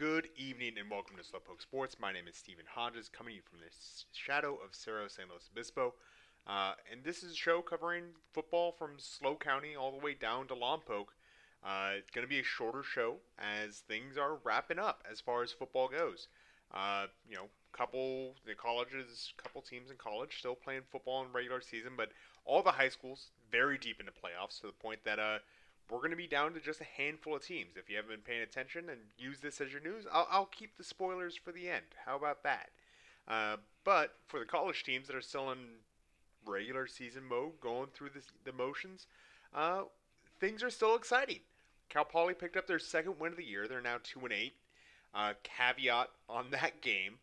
Good evening and welcome to SLOPOC Sports. My name is Stephen Hodges, coming to you from the shadow of Cerro San Luis Obispo. Uh, and this is a show covering football from SLO County all the way down to Lompoc. Uh, it's going to be a shorter show as things are wrapping up as far as football goes. Uh, you know, couple the colleges, couple teams in college still playing football in regular season, but all the high schools very deep into playoffs to the point that uh, we're going to be down to just a handful of teams. If you haven't been paying attention and use this as your news, I'll, I'll keep the spoilers for the end. How about that? Uh, but for the college teams that are still in regular season mode, going through the, the motions, uh, things are still exciting. Cal Poly picked up their second win of the year. They're now two and eight. Uh, caveat on that game: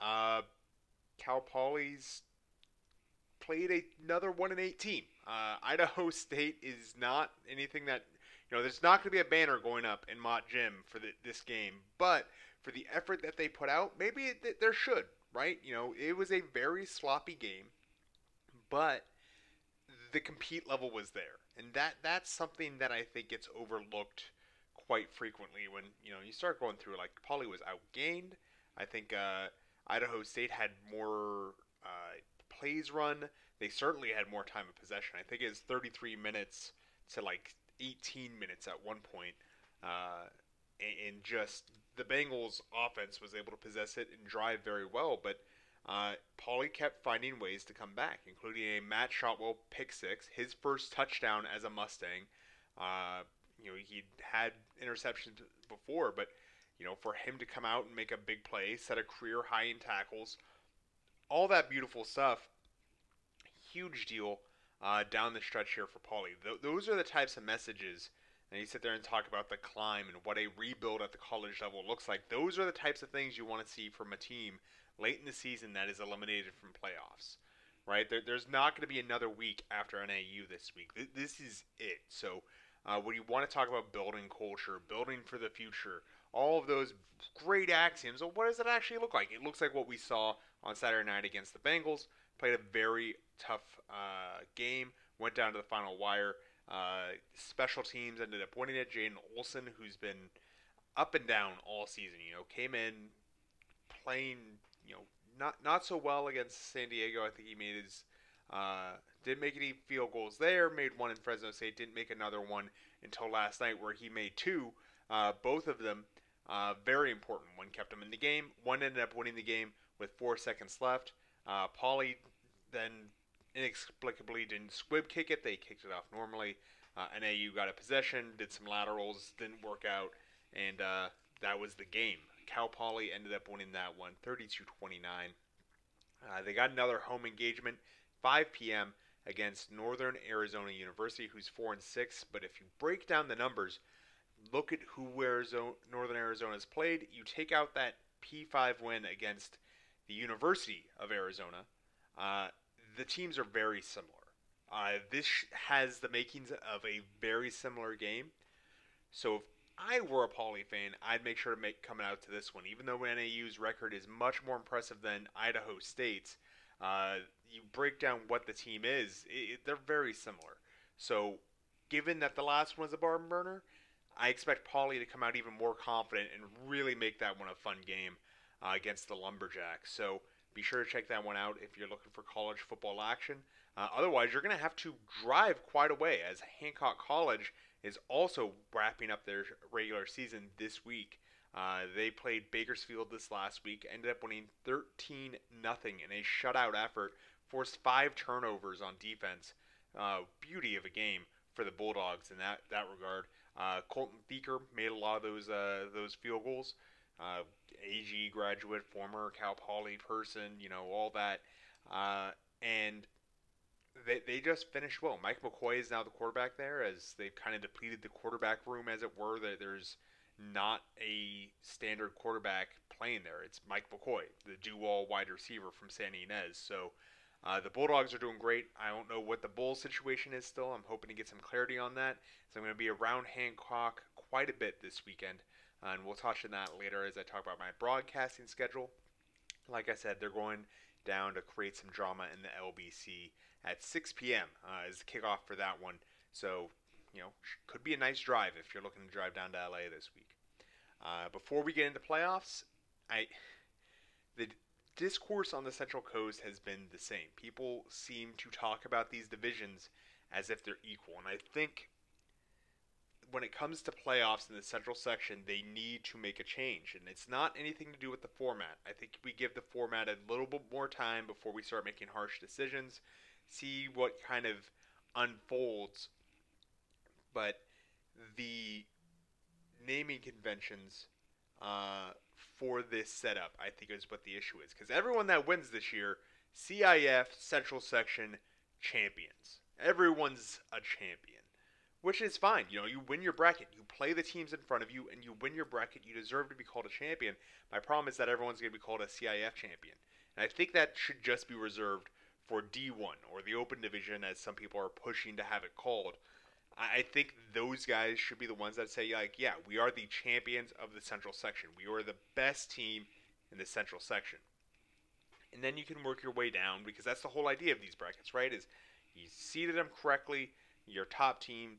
uh, Cal Poly's played a, another one and eight team. Uh, Idaho State is not anything that you know. There's not going to be a banner going up in Mott Gym for the, this game, but for the effort that they put out, maybe it, there should. Right? You know, it was a very sloppy game, but the compete level was there, and that that's something that I think gets overlooked quite frequently when you know you start going through like Poly was outgained. I think uh, Idaho State had more uh, plays run. They certainly had more time of possession. I think it's 33 minutes to like 18 minutes at one point. Uh, and, just the Bengals offense was able to possess it and drive very well, but uh, Poly kept finding ways to come back, including a Matt Shotwell pick six, his first touchdown as a Mustang. Uh, you know, he'd had interceptions before, but you know, for him to come out and make a big play, set a career high in tackles, all that beautiful stuff, huge deal uh, down the stretch here for Poly. Th- those are the types of messages. And you sit there and talk about the climb and what a rebuild at the college level looks like. Those are the types of things you want to see from a team late in the season that is eliminated from playoffs. Right? There, there's not going to be another week after NAU this week. Th- this is it. So uh, when you want to talk about building culture, building for the future, all of those great axioms, well, what does it actually look like? It looks like what we saw on Saturday night against the Bengals. Played a very tough uh, game. Went down to the final wire. Uh, special teams ended up winning it. Jaden Olson, who's been up and down all season, you know, came in playing, you know, not not so well against San Diego. I think he made his uh, didn't make any field goals there. Made one in Fresno State. Didn't make another one until last night, where he made two. Uh, both of them uh, very important. One kept him in the game. One ended up winning the game with four seconds left. Uh, then inexplicably didn't squib kick it. They kicked it off normally. Uh, NAU got a possession, did some laterals, didn't work out, and uh, that was the game. Cal Poly ended up winning that one, 32-29. Uh, they got another home engagement, 5 p.m. against Northern Arizona University, who's four and six. But if you break down the numbers, look at who Arizona, Northern Arizona has played. You take out that P5 win against the University of Arizona. Uh, the teams are very similar. Uh, this has the makings of a very similar game. So if I were a Poly fan, I'd make sure to make coming out to this one. Even though NAU's record is much more impressive than Idaho State's, uh, you break down what the team is, it, it, they're very similar. So given that the last one was a barn burner, I expect Poly to come out even more confident and really make that one a fun game uh, against the Lumberjacks. So be sure to check that one out if you're looking for college football action. Uh, otherwise, you're going to have to drive quite a way as Hancock College is also wrapping up their regular season this week. Uh, they played Bakersfield this last week, ended up winning 13 nothing in a shutout effort, forced five turnovers on defense. Uh, beauty of a game for the Bulldogs in that that regard. Uh, Colton Beaker made a lot of those uh, those field goals. Uh, AG graduate, former Cal Poly person, you know all that, uh, and they, they just finished well. Mike McCoy is now the quarterback there, as they've kind of depleted the quarterback room, as it were. That there's not a standard quarterback playing there. It's Mike McCoy, the dual wide receiver from Santa Ynez. So uh, the Bulldogs are doing great. I don't know what the Bulls situation is still. I'm hoping to get some clarity on that. So I'm going to be around Hancock quite a bit this weekend, uh, and we'll touch on that later as I talk about my broadcasting schedule. Like I said, they're going down to create some drama in the LBC at 6 p.m. Uh, is the kickoff for that one. So, you know, could be a nice drive if you're looking to drive down to LA this week. Uh, before we get into playoffs, I the discourse on the Central Coast has been the same. People seem to talk about these divisions as if they're equal, and I think when it comes to playoffs in the Central section, they need to make a change, and it's not anything to do with the format. I think we give the format a little bit more time before we start making harsh decisions, see what kind of unfolds. But the naming conventions uh, for this setup, I think, is what the issue is. Because everyone that wins this year, CIF Central Section champions. Everyone's a champion, which is fine. You know, you win your bracket, you play the teams in front of you, and you win your bracket. You deserve to be called a champion. My problem is that everyone's going to be called a CIF champion, and I think that should just be reserved for D1 or the Open Division, as some people are pushing to have it called. I think those guys should be the ones that say, like, yeah, we are the champions of the Central Section. We are the best team in the Central Section. And then you can work your way down because that's the whole idea of these brackets, right? Is you seeded them correctly, your top team,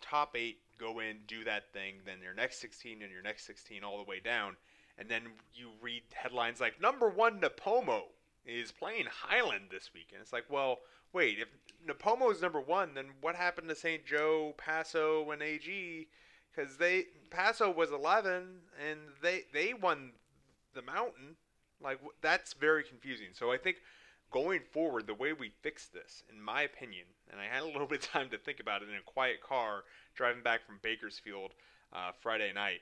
top eight go in, do that thing, then your next 16 and your next 16 all the way down. And then you read headlines like, number one, Nipomo is playing Highland this weekend. It's like, well, wait, if Nipomo is number one, then what happened to St. Joe, Paso, and AG? Because they Paso was 11 and they they won the mountain. Like that's very confusing. So I think going forward, the way we fix this, in my opinion, and I had a little bit of time to think about it in a quiet car driving back from Bakersfield uh, Friday night.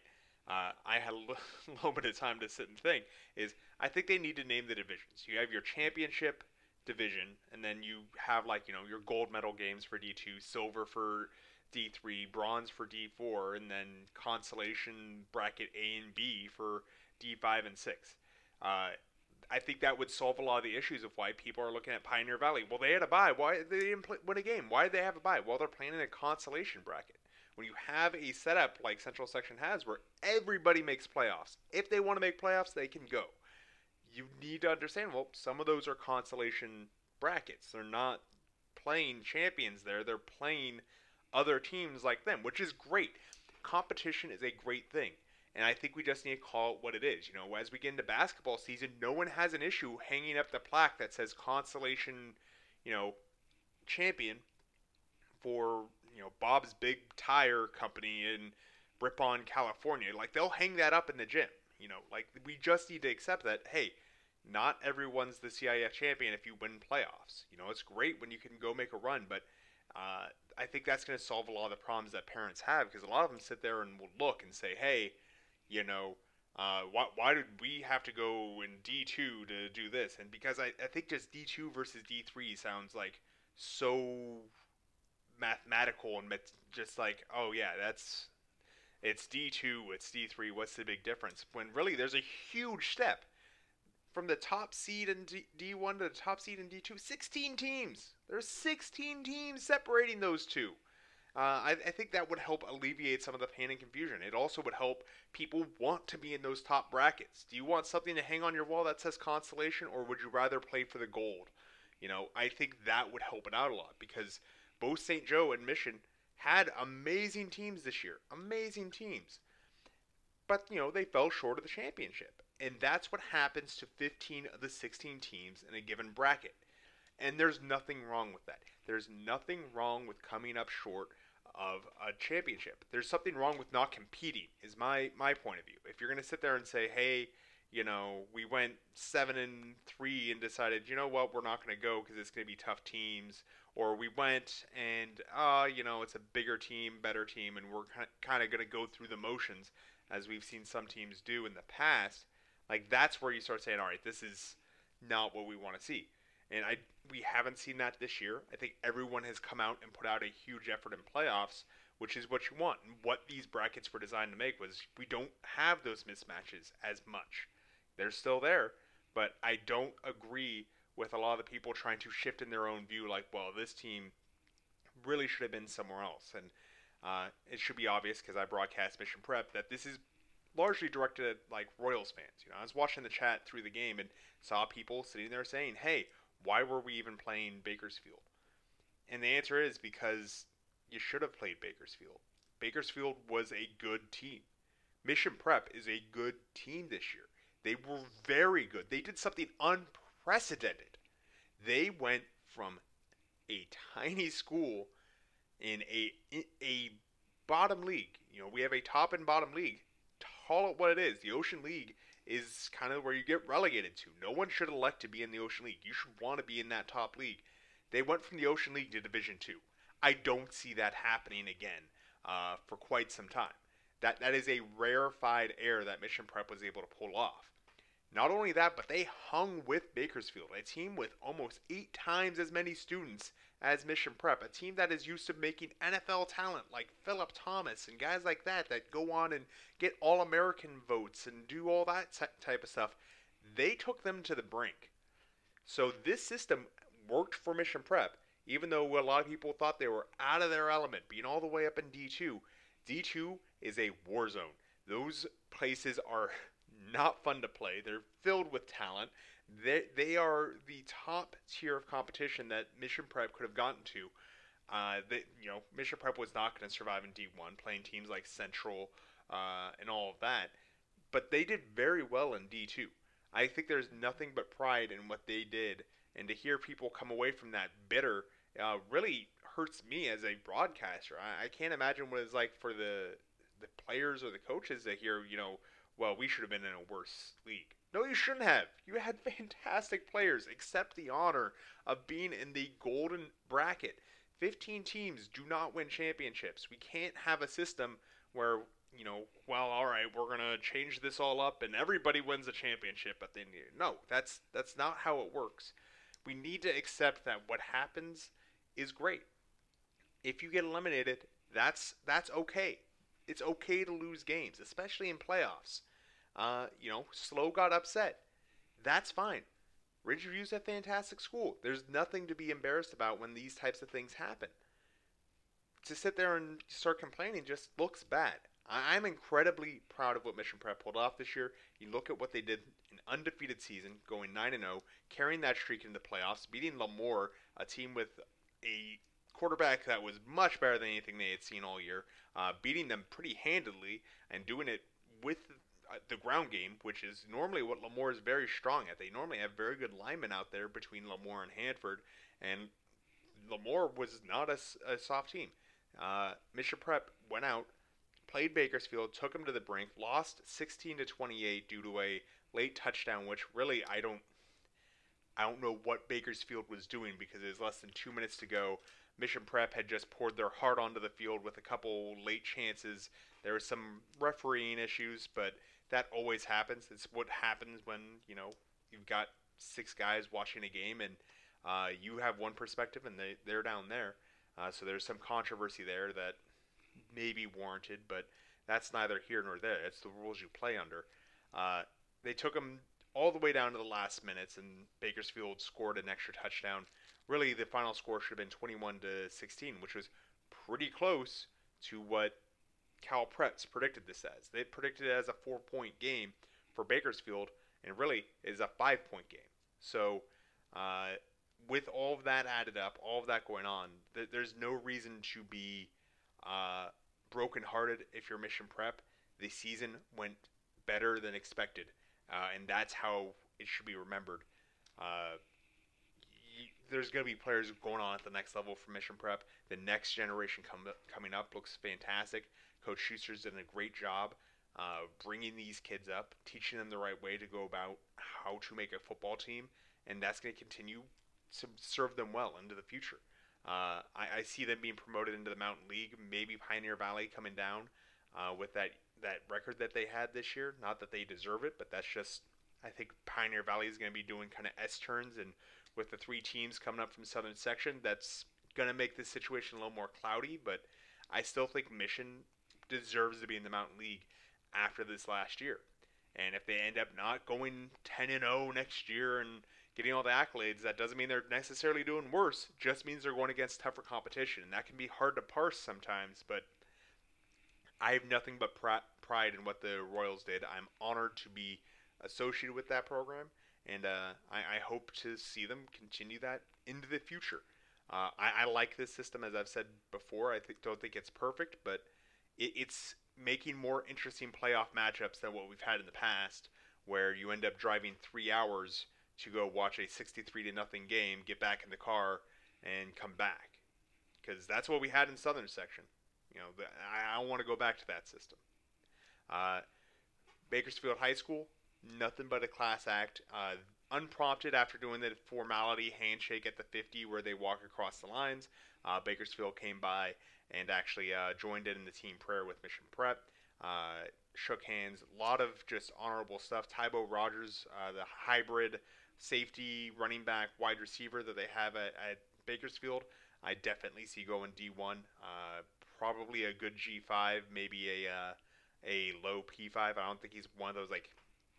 Uh, I had a little bit of time to sit and think. Is I think they need to name the divisions. You have your championship division, and then you have like you know your gold medal games for D2, silver for D3, bronze for D4, and then consolation bracket A and B for D5 and 6. Uh, I think that would solve a lot of the issues of why people are looking at Pioneer Valley. Well, they had a bye. Why they didn't play, win a game? Why did they have a bye? Well, they're playing in a consolation bracket. When you have a setup like Central Section has, where everybody makes playoffs, if they want to make playoffs, they can go you need to understand well some of those are consolation brackets they're not playing champions there they're playing other teams like them which is great competition is a great thing and I think we just need to call it what it is. You know, as we get into basketball season, no one has an issue hanging up the plaque that says consolation, you know, champion for, you know, Bob's Big Tire Company in Ripon, California. Like they'll hang that up in the gym. You know, like we just need to accept that, hey, not everyone's the CIF champion if you win playoffs. You know, it's great when you can go make a run, but uh, I think that's going to solve a lot of the problems that parents have because a lot of them sit there and will look and say, hey, you know, uh, why, why did we have to go in D2 to do this? And because I, I think just D2 versus D3 sounds like so mathematical and just like, oh, yeah, that's it's D2, it's D3, what's the big difference? When really there's a huge step from the top seed in D- 1 to the top seed in D2, 16 teams. There's 16 teams separating those two. Uh, I, I, think that would help alleviate some of the pain and confusion. It also would help people want to be in those top brackets. Do you want something to hang on your wall that says consolation, or would you rather play for the gold? You know, I think that would help it out a lot because both St. Joe and Mission had amazing teams this year. Amazing teams. But, you know, they fell short of the championship. And that's what happens to 15 of the 16 teams in a given bracket. And there's nothing wrong with that. There's nothing wrong with coming up short of a championship. There's something wrong with not competing, is my, my point of view. If you're going to sit there and say, hey, you know, we went seven and three and decided, you know what, we're not going to go because it's going to be tough teams, or we went and, uh, you know, it's a bigger team, better team, and we're kind of going to go through the motions as we've seen some teams do in the past. Like that's where you start saying, all right, this is not what we want to see. And I we haven't seen that this year. I think everyone has come out and put out a huge effort in playoffs, which is what you want. And what these brackets were designed to make was we don't have those mismatches as much. They're still there, but I don't agree with a lot of the people trying to shift in their own view like, well, this team really should have been somewhere else. And uh, it should be obvious because I broadcast Mission Prep that this is largely directed at like Royals fans. You know, I was watching the chat through the game and saw people sitting there saying, "Hey, why were we even playing Bakersfield?" And the answer is because you should have played Bakersfield. Bakersfield was a good team. Mission Prep is a good team this year. They were very good. They did something unprecedented. They went from a tiny school in a a bottom league. You know, we have a top and bottom league. Call it what it is. The Ocean League is kind of where you get relegated to. No one should elect to be in the Ocean League. You should want to be in that top league. They went from the Ocean League to Division Two. I don't see that happening again uh, for quite some time. That that is a rarefied air that Mission Prep was able to pull off. Not only that, but they hung with Bakersfield, a team with almost eight times as many students as Mission Prep, a team that is used to making NFL talent like Philip Thomas and guys like that that go on and get All American votes and do all that type of stuff. They took them to the brink. So this system worked for Mission Prep, even though a lot of people thought they were out of their element, being all the way up in D2. D2 is a war zone. Those places are not fun to play. They're filled with talent. They, they are the top tier of competition that Mission Prep could have gotten to. Uh, they, you know, Mission Prep was not going to survive in D1, playing teams like Central uh, and all of that. But they did very well in D2. I think there's nothing but pride in what they did, and to hear people come away from that bitter uh, really hurts me as a broadcaster. I, I can't imagine what it's like for the the players or the coaches to hear, you know, well, we should have been in a worse league. No, you shouldn't have. You had fantastic players. Accept the honor of being in the golden bracket. 15 teams do not win championships. We can't have a system where, you know, well, all right, we're going to change this all up and everybody wins a championship at the end No, that's that's not how it works. We need to accept that what happens is great. If you get eliminated, that's that's okay. It's okay to lose games, especially in playoffs. Uh, you know, Slow got upset. That's fine. Ridgeview's a fantastic school. There's nothing to be embarrassed about when these types of things happen. To sit there and start complaining just looks bad. I'm incredibly proud of what Mission Prep pulled off this year. You look at what they did an undefeated season, going 9 0, carrying that streak into the playoffs, beating Lemoore, a team with a quarterback that was much better than anything they had seen all year, uh, beating them pretty handedly, and doing it with uh, the ground game, which is normally what Lemoore is very strong at. They normally have very good linemen out there between Lemoore and Hanford, and Lemoore was not a, a soft team. Uh, Mission Prep went out, played Bakersfield, took them to the brink, lost 16 to 28 due to a late touchdown, which really I don't I don't know what Bakersfield was doing because it was less than two minutes to go. Mission Prep had just poured their heart onto the field with a couple late chances. There were some refereeing issues, but that always happens. It's what happens when you know you've got six guys watching a game and uh, you have one perspective and they they're down there. Uh, so there's some controversy there that may be warranted, but that's neither here nor there. It's the rules you play under. Uh, they took them all the way down to the last minutes, and Bakersfield scored an extra touchdown. Really, the final score should have been 21 to 16, which was pretty close to what Cal Preps predicted this as. They predicted it as a four point game for Bakersfield, and really is a five point game. So, uh, with all of that added up, all of that going on, th- there's no reason to be uh, brokenhearted if you're Mission Prep. The season went better than expected, uh, and that's how it should be remembered. Uh, there's going to be players going on at the next level for Mission Prep. The next generation com- coming up looks fantastic. Coach Schuster's done a great job uh, bringing these kids up, teaching them the right way to go about how to make a football team, and that's going to continue to serve them well into the future. Uh, I, I, see them being promoted into the Mountain League, maybe Pioneer Valley coming down uh, with that that record that they had this year. Not that they deserve it, but that's just I think Pioneer Valley is going to be doing kind of S turns, and with the three teams coming up from Southern Section, that's going to make this situation a little more cloudy. But I still think Mission deserves to be in the Mountain League after this last year. And if they end up not going 10 and 0 next year and getting all the accolades, that doesn't mean they're necessarily doing worse. Just means they're going against tougher competition, and that can be hard to parse sometimes. But I have nothing but pride in what the Royals did. I'm honored to be associated with that program, and uh, I, I, hope to see them continue that into the future. Uh, I, I, like this system, as I've said before. I think, don't think it's perfect, but it, it's making more interesting playoff matchups than what we've had in the past, where you end up driving three hours to go watch a 63 to nothing game, get back in the car, and come back. Because that's what we had in Southern Section. You know, I, I don't want to go back to that system. Uh, Bakersfield High School, nothing but a class act. Uh, unprompted after doing the formality handshake at the 50 where they walk across the lines, uh, Bakersfield came by and actually uh, joined in the team prayer with Mission Prep. Uh, shook hands. A lot of just honorable stuff. Tybo Rogers, uh, the hybrid safety, running back, wide receiver that they have at, at Bakersfield, I definitely see going D1. Uh, probably a good G5, maybe a uh, a low P5. I don't think he's one of those like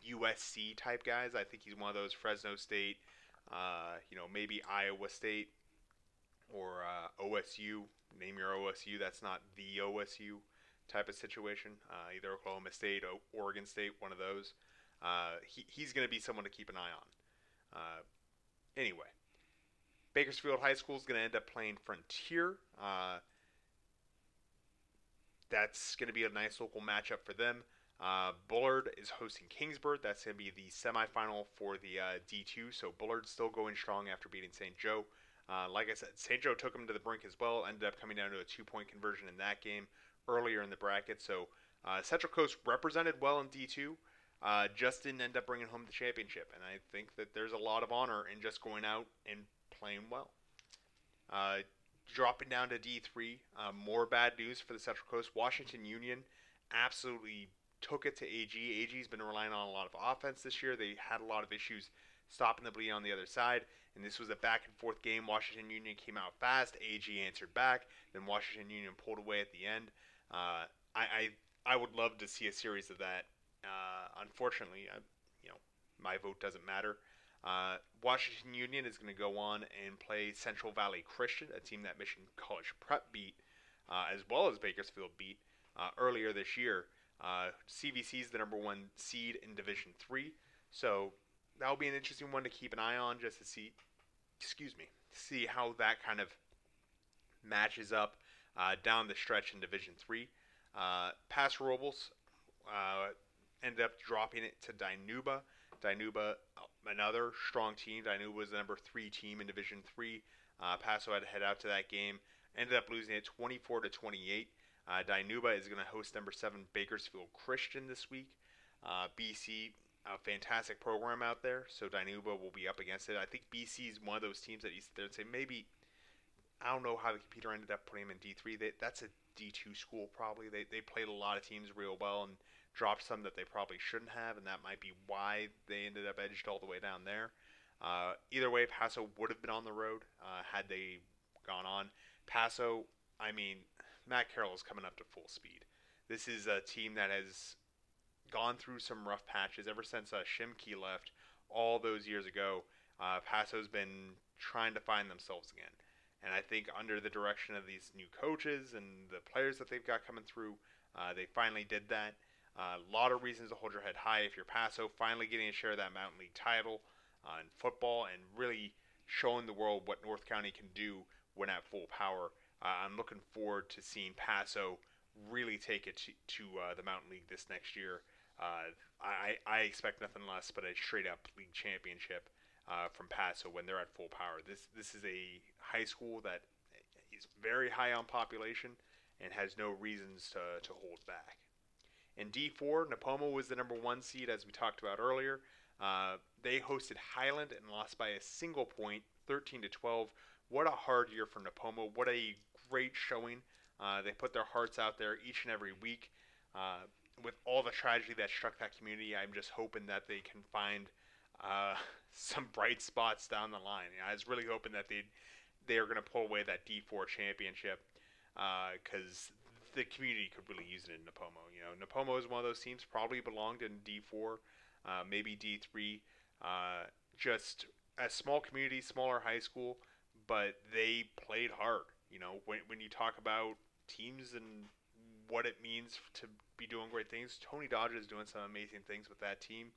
USC type guys. I think he's one of those Fresno State, uh, you know, maybe Iowa State or uh, OSU. Name your OSU. That's not the OSU type of situation. Uh, either Oklahoma State, or Oregon State, one of those. Uh, he, he's going to be someone to keep an eye on. Uh, anyway, Bakersfield High School is going to end up playing Frontier. Uh, that's going to be a nice local matchup for them. Uh, Bullard is hosting Kingsburg. That's going to be the semifinal for the uh, D2. So Bullard's still going strong after beating St. Joe. Uh, like I said, St. Joe took them to the brink as well. Ended up coming down to a two-point conversion in that game earlier in the bracket. So uh, Central Coast represented well in D2. Uh, just didn't end up bringing home the championship. And I think that there's a lot of honor in just going out and playing well. Uh, dropping down to D3, more bad news for the Central Coast. Washington Union absolutely took it to AG. AG's been relying on a lot of offense this year. They had a lot of issues stopping the bleed on the other side, and this was a back and forth game. Washington Union came out fast. AG answered back. Then Washington Union pulled away at the end. Uh, I, I I would love to see a series of that. Uh, unfortunately, I, you know, my vote doesn't matter. Uh, Washington Union is going to go on and play Central Valley Christian, a team that Mission College Prep beat, uh, as well as Bakersfield beat uh, earlier this year. Uh, CVC is the number one seed in Division Three, so that'll be an interesting one to keep an eye on, just to see, excuse me, see how that kind of matches up uh, down the stretch in Division Three. Uh, Paso Robles uh, ended up dropping it to Dinuba. Dinuba, another strong team. Dinuba was the number three team in Division Three. Uh, Paso had to head out to that game. Ended up losing it 24 to 28. Uh, Dinuba is going to host number seven Bakersfield Christian this week. Uh, BC, a fantastic program out there, so Dinuba will be up against it. I think BC is one of those teams that you sit there and say maybe. I don't know how the computer ended up putting him in D3. They, that's a D2 school probably. They, they played a lot of teams real well and dropped some that they probably shouldn't have, and that might be why they ended up edged all the way down there. Uh, either way, Paso would have been on the road uh, had they gone on. Paso, I mean, Matt Carroll is coming up to full speed. This is a team that has gone through some rough patches ever since uh, Shimkey left all those years ago. Uh, Paso's been trying to find themselves again. And I think under the direction of these new coaches and the players that they've got coming through, uh, they finally did that. Uh, a lot of reasons to hold your head high if you're Paso, finally getting a share of that Mountain League title uh, in football and really showing the world what North County can do when at full power. Uh, I'm looking forward to seeing Paso really take it to, to uh, the Mountain League this next year. Uh, I, I expect nothing less but a straight up league championship uh, from Paso when they're at full power. This this is a high school that is very high on population and has no reasons to, to hold back. In D4, Nipomo was the number one seed, as we talked about earlier. Uh, they hosted Highland and lost by a single point, 13 to 12. What a hard year for Nipomo. What a great showing. Uh, they put their hearts out there each and every week. Uh, with all the tragedy that struck that community, I'm just hoping that they can find uh, some bright spots down the line. You know, I was really hoping that they they are going to pull away that D4 championship because uh, the community could really use it in Nipomo. You know, Nipomo is one of those teams probably belonged in D4, uh, maybe D3. Uh, just a small community, smaller high school, but they played hard. You know, when when you talk about teams and what it means to be doing great things, Tony Dodge is doing some amazing things with that team.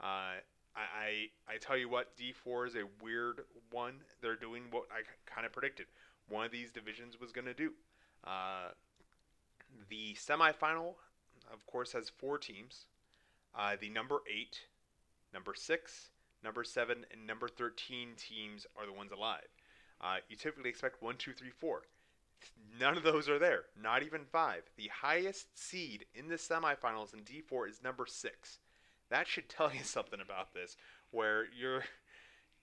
Uh, I, I I tell you what, D4 is a weird one. They're doing what I kind of predicted. One of these divisions was going to do. Uh, the semifinal of course, has four teams. Uh, the number eight, number six, number seven, and number 13 teams are the ones alive. Uh, you typically expect one, two, three, four. None of those are there. Not even five. The highest seed in the semifinals in D4 is number six. That should tell you something about this, where you're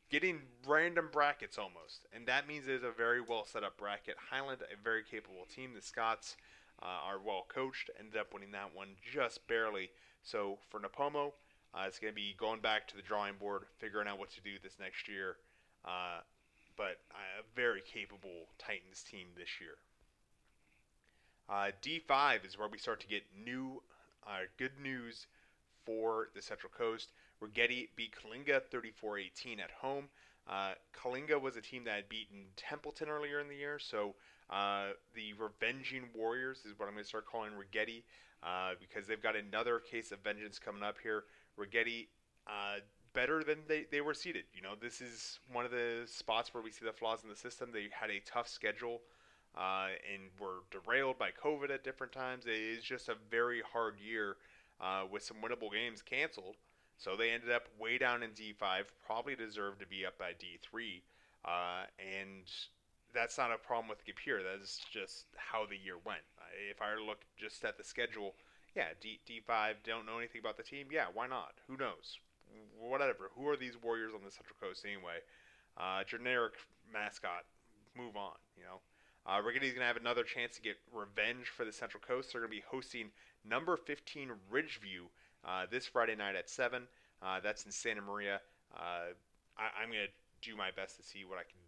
getting random brackets almost. And that means it's a very well set up bracket. Highland, a very capable team. The Scots uh, are well coached, ended up winning that one just barely. So for Nipomo, uh, it's going to be going back to the drawing board, figuring out what to do this next year. Uh, but a very capable Titans team this year. Uh, D5 is where we start to get new, uh, good news for the Central Coast. Righetti beat Coalinga 34-18 at home. Uh, Coalinga was a team that had beaten Templeton earlier in the year, so uh, the Revenging Warriors is what I'm going to start calling Righetti uh, because they've got another case of vengeance coming up here. Righetti uh, better than they, they were seeded. You know, this is one of the spots where we see the flaws in the system. They had a tough schedule uh, and were derailed by COVID at different times. It is just a very hard year uh, with some winnable games canceled. So they ended up way down in D5, probably deserved to be up by D3. Uh, and that's not a problem with Gapir. That's just how the year went. If I look just at the schedule, yeah, D D5 don't know anything about the team. Yeah, why not? Who knows? whatever. Who are these Warriors on the Central Coast anyway? Uh, generic mascot. Move on. You know. Uh, Righetti's gonna have another chance to get revenge for the Central Coast. They're gonna be hosting number 15 Ridgeview uh, this Friday night at seven. Uh, that's in Santa Maria. Uh, I, am gonna do my best to see what I can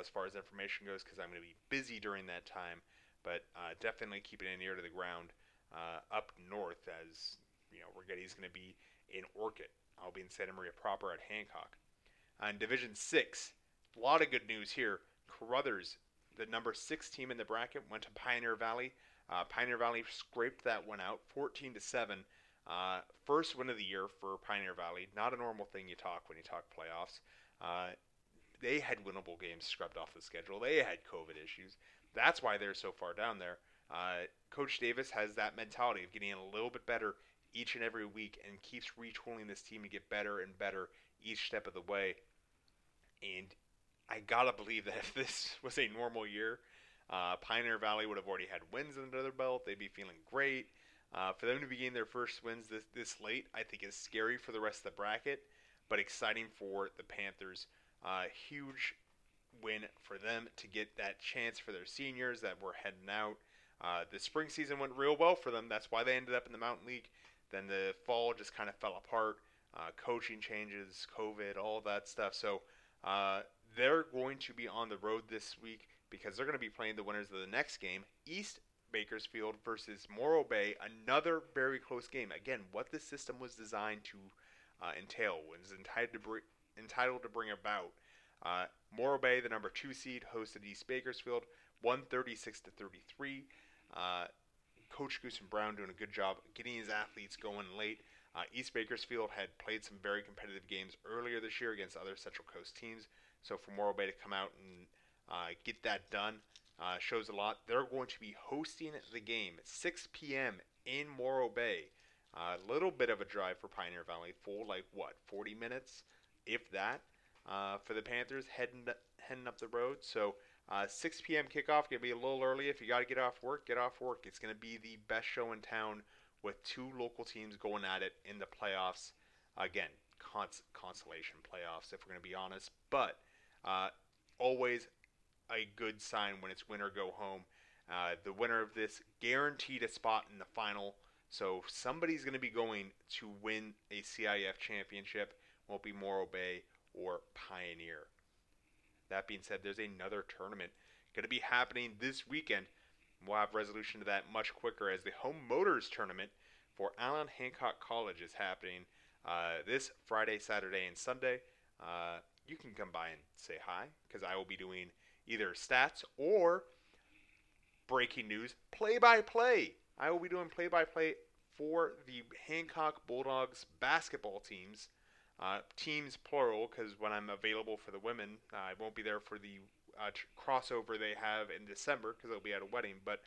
as far as information goes because I'm gonna be busy during that time. But uh, definitely keeping an ear to the ground uh, up north as you know Righetti's gonna be in Orcutt. I'll be in Santa Maria proper at Hancock. On Division 6, a lot of good news here. Caruthers, the number 6 team in the bracket, went to Pioneer Valley. Uh, Pioneer Valley scraped that one out 14 to 7. Uh, first win of the year for Pioneer Valley. Not a normal thing you talk when you talk playoffs. They had winnable games scrubbed off the schedule. They had COVID issues. That's why they're so far down there. Uh, Coach Davis has that mentality of getting a little bit better each and every week and keeps retooling this team to get better and better each step of the way. And I gotta believe that if this was a normal year, uh, Pioneer Valley would have already had wins under their belt. They'd be feeling great. Uh, for them to be getting their first wins this, this late, I think is scary for the rest of the bracket, but exciting for the Panthers. Uh, huge win for them to get that chance for their seniors that were heading out. Uh, the spring season went real well for them. That's why they ended up in the Mountain League. Then the fall just kind of fell apart. Uh, coaching changes, COVID, all that stuff. So uh, they're going to be on the road this week because they're going to be playing the winners of the next game, East Bakersfield versus Morro Bay. Another very close game. Again, what this system was designed to uh, entail was entitled to bring, entitled to bring about. Uh, Morro Bay, the number two seed, hosted East Bakersfield, 136 to 33. Uh, Coach Goose and Brown doing a good job getting his athletes going late. Uh, East Bakersfield had played some very competitive games earlier this year against other Central Coast teams. So for Morro Bay to come out and uh, get that done uh, shows a lot. They're going to be hosting the game at 6 p.m. in Morro Bay. A little bit of a drive for Pioneer Valley, full like what 40 minutes, if that, uh, for the Panthers heading heading up the road. So uh, 6 p.m. kickoff. Gonna be a little early. If you got to get off work, get off work. It's gonna be the best show in town with two local teams going at it in the playoffs. Again, cons- consolation playoffs, if we're gonna be honest. But uh, always a good sign when it's win or go home. Uh, the winner of this guaranteed a spot in the final. So somebody's going to be going to win a CIF championship. Won't be Morro Bay or Pioneer. That being said, there's another tournament going to be happening this weekend. We'll have resolution to that much quicker as the Home Motors Tournament for Allan Hancock College is happening uh, this Friday, Saturday, and Sunday. Uh, you can come by and say hi because I will be doing either stats or breaking news play by play. I will be doing play by play for the Hancock Bulldogs basketball teams uh, teams plural, because when I'm available for the women, uh, I won't be there for the uh, crossover they have in December because they'll be at a wedding. But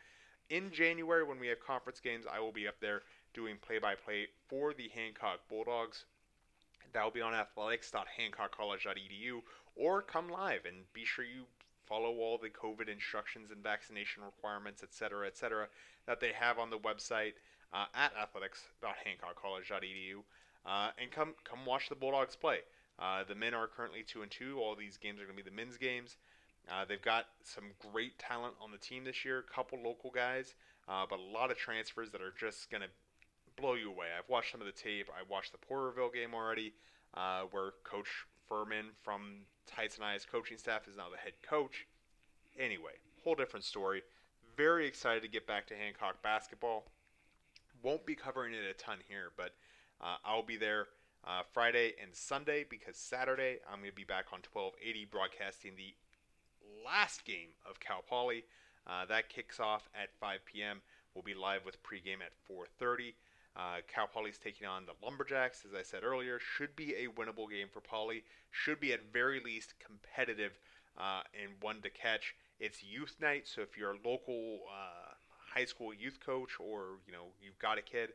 in January when we have conference games, I will be up there doing play-by-play for the Hancock Bulldogs. That will be on athletics.hancockcollege.edu or come live and be sure you follow all the COVID instructions and vaccination requirements, etc., etc., that they have on the website uh, at athletics.hancockcollege.edu, uh, and come come watch the Bulldogs play. Uh, the men are currently two and two. All these games are going to be the men's games. Uh, they've got some great talent on the team this year. A couple local guys, uh, but a lot of transfers that are just going to blow you away. I've watched some of the tape. I watched the Porterville game already, uh, where Coach Furman from Tyson I's coaching staff is now the head coach. Anyway, whole different story. Very excited to get back to Hancock basketball. Won't be covering it a ton here, but uh, I'll be there uh, Friday and Sunday because Saturday I'm going to be back on 1280 broadcasting the last game of Cal Poly. Uh, that kicks off at 5 p.m. We'll be live with pregame at 4:30. Uh, Cal Poly's taking on the Lumberjacks, as I said earlier. Should be a winnable game for Poly. Should be at very least competitive uh, and one to catch. It's youth night, so if you're a local uh, high school youth coach or you know you've got a kid,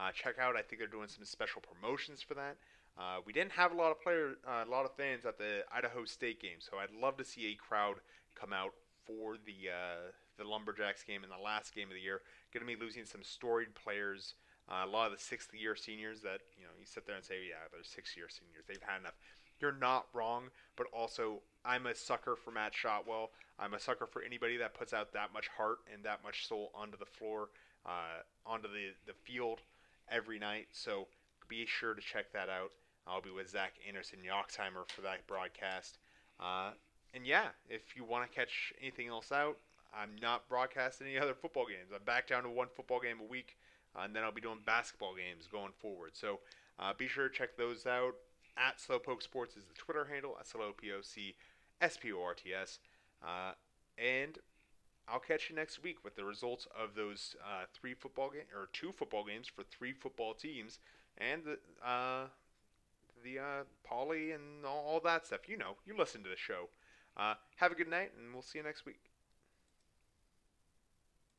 uh, check out. I think they're doing some special promotions for that. Uh, we didn't have a lot of players, uh, a lot of fans at the Idaho State game, so I'd love to see a crowd come out for the uh, the Lumberjacks game in the last game of the year. Going to be losing some storied players. Uh, a lot of the sixth year seniors that you know you sit there and say, yeah, they're six year seniors. They've had enough. You're not wrong, but also I'm a sucker for Matt Shotwell. I'm a sucker for anybody that puts out that much heart and that much soul onto the floor, uh, onto the the field every night. So be sure to check that out. I'll be with Zach Anderson Yoxheimer for that broadcast. Uh, and yeah, if you want to catch anything else out, I'm not broadcasting any other football games. I'm back down to one football game a week, uh, and then I'll be doing basketball games going forward. So uh, be sure to check those out. At SLOPOC Sports is the Twitter handle, S L O P O C S P O R T S. Uh, and I'll catch you next week with the results of those uh, three football games or two football games for three football teams and the uh, the uh, Poly and all, all, that stuff. You know, you listen to the show. Uh, have a good night, and we'll see you next week.